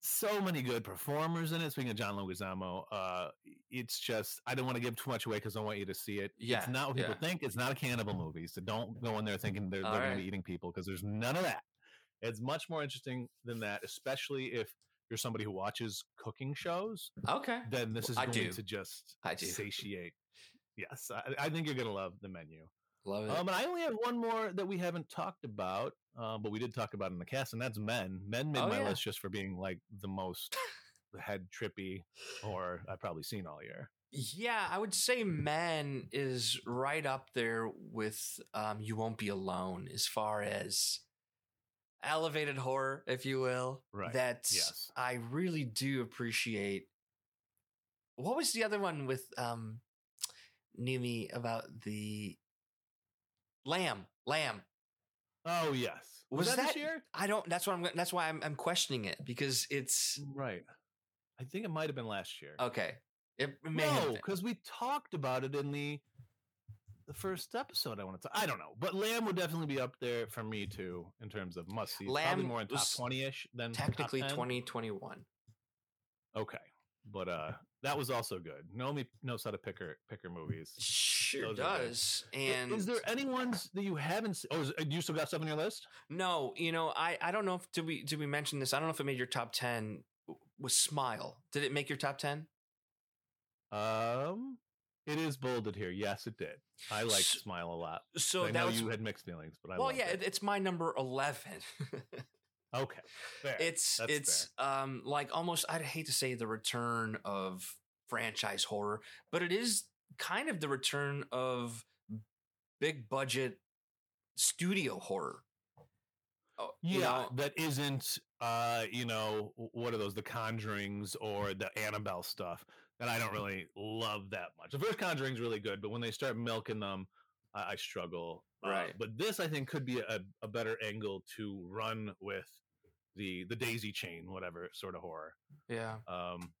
so many good performers in it. Speaking of John Leguizamo, uh, it's just I don't want to give too much away because I want you to see it. Yeah, it's not what people yeah. think. It's not a cannibal movie, so don't go in there thinking they're, they're All going to be eating people because there's none of that. It's much more interesting than that, especially if you're somebody who watches cooking shows. Okay. Then this is I going do. to just I do. satiate. Yes, I, I think you're going to love the menu. Love it. Um, and I only have one more that we haven't talked about, uh, but we did talk about in the cast, and that's Men. Men made Oh, my yeah. list just for being like the most head trippy or I've probably seen all year. Yeah, I would say Man is right up there with um, You Won't Be Alone as far as elevated horror, if you will. Right, That's yes. I really do appreciate. What was the other one with um Noomi about the Lamb? Lamb. Oh yes, Was that, that- this year? I don't. That's what I'm. That's why I'm. I'm questioning it because it's Right. I think it might have been last year. okay. It may no, because we talked about it in the the first episode. I want to. I don't know, but Lamb would definitely be up there for me too in terms of must see. Probably Lamb more in top twenty ish than technically 2021. Okay, but uh, that was also good. Naomi knows how to pick her pick her movies. Sure Those does. And is there any ones that you haven't? Oh, is, you still got stuff on your list? no, you know, I I don't know if did we did we mention this? I don't know if it made your top 10 was Smile. Did it make your top 10? Um, it is bolded here. Yes, it did. I like S- Smile a lot. So I that know was you had mixed feelings, but I Well, yeah, it. it, it's my number 11. okay, fair. it's That's it's um like almost I'd hate to say the return of franchise horror, but it is kind of the return of big budget studio horror. Oh, yeah, you know, that isn't. Uh, you know, what are those? The Conjurings or the Annabelle stuff that I don't really love that much. The first Conjuring's really good, but when they start milking them, I, I struggle. Uh, Right. but this, I think, could be a, a better angle to run with the the daisy chain, whatever sort of horror. yeah. Um,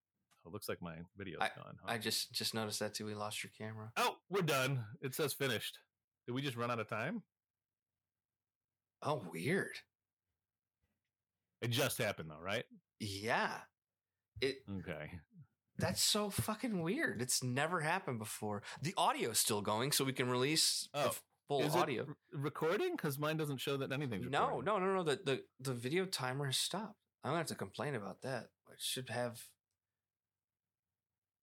it looks like my video's I- gone. huh? I just just noticed that too. We lost your camera. Oh, we're done. It says finished. Did we just run out of time? Oh, weird. It just happened though, right? Yeah. It Okay. That's so fucking weird. It's never happened before. The audio's still going, so we can release the Oh, f- full Is audio. r- recording? Because mine doesn't show that anything's No, recording. no, no, no. The, the the video timer has stopped. I'm gonna have to complain about that. I should have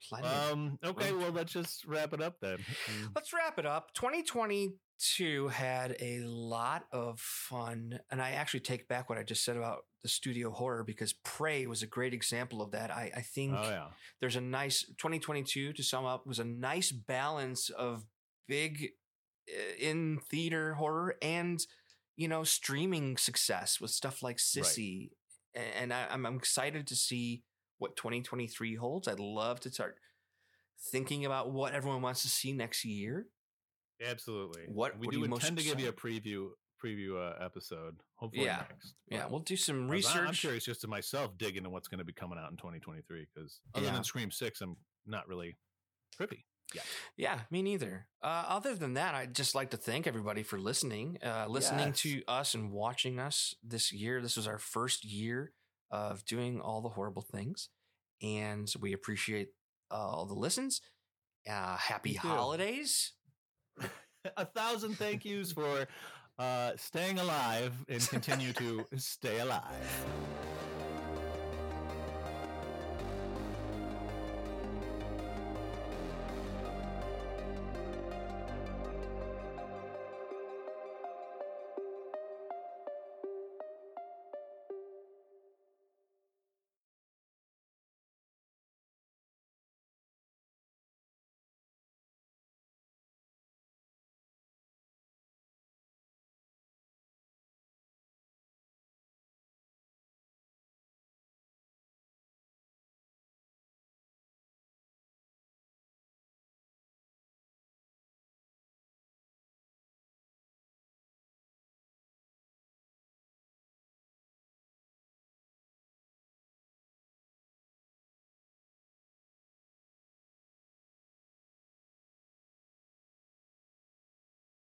Plenty. Um. Okay. Well, let's just wrap it up then. Mm. Let's wrap it up. 2022 had a lot of fun. And I actually take back what I just said about the studio horror because Prey was a great example of that. I, I think Oh yeah. there's a nice 2022 to sum up was a nice balance of big in theater horror and you know streaming success with stuff like Sissy. A- And I, I'm excited to see what 2023 holds. I'd love to start thinking about what everyone wants to see next year. Absolutely. What- we what do intend to give you a preview preview uh, episode. Hopefully Yeah. next. Yeah, we'll do some research. I'm curious just to myself dig into what's going to be coming out in 2023 because other Yeah. than Scream Six, I'm not really privy. Yeah, yeah, me neither. Uh, other than that, I'd just like to thank everybody for listening, uh, listening Yes. to us and watching us this year. This was our first year of doing all the horrible things, and we appreciate uh, all the listens. Uh, happy holidays. A thousand thank yous for uh, staying alive and continue to stay alive.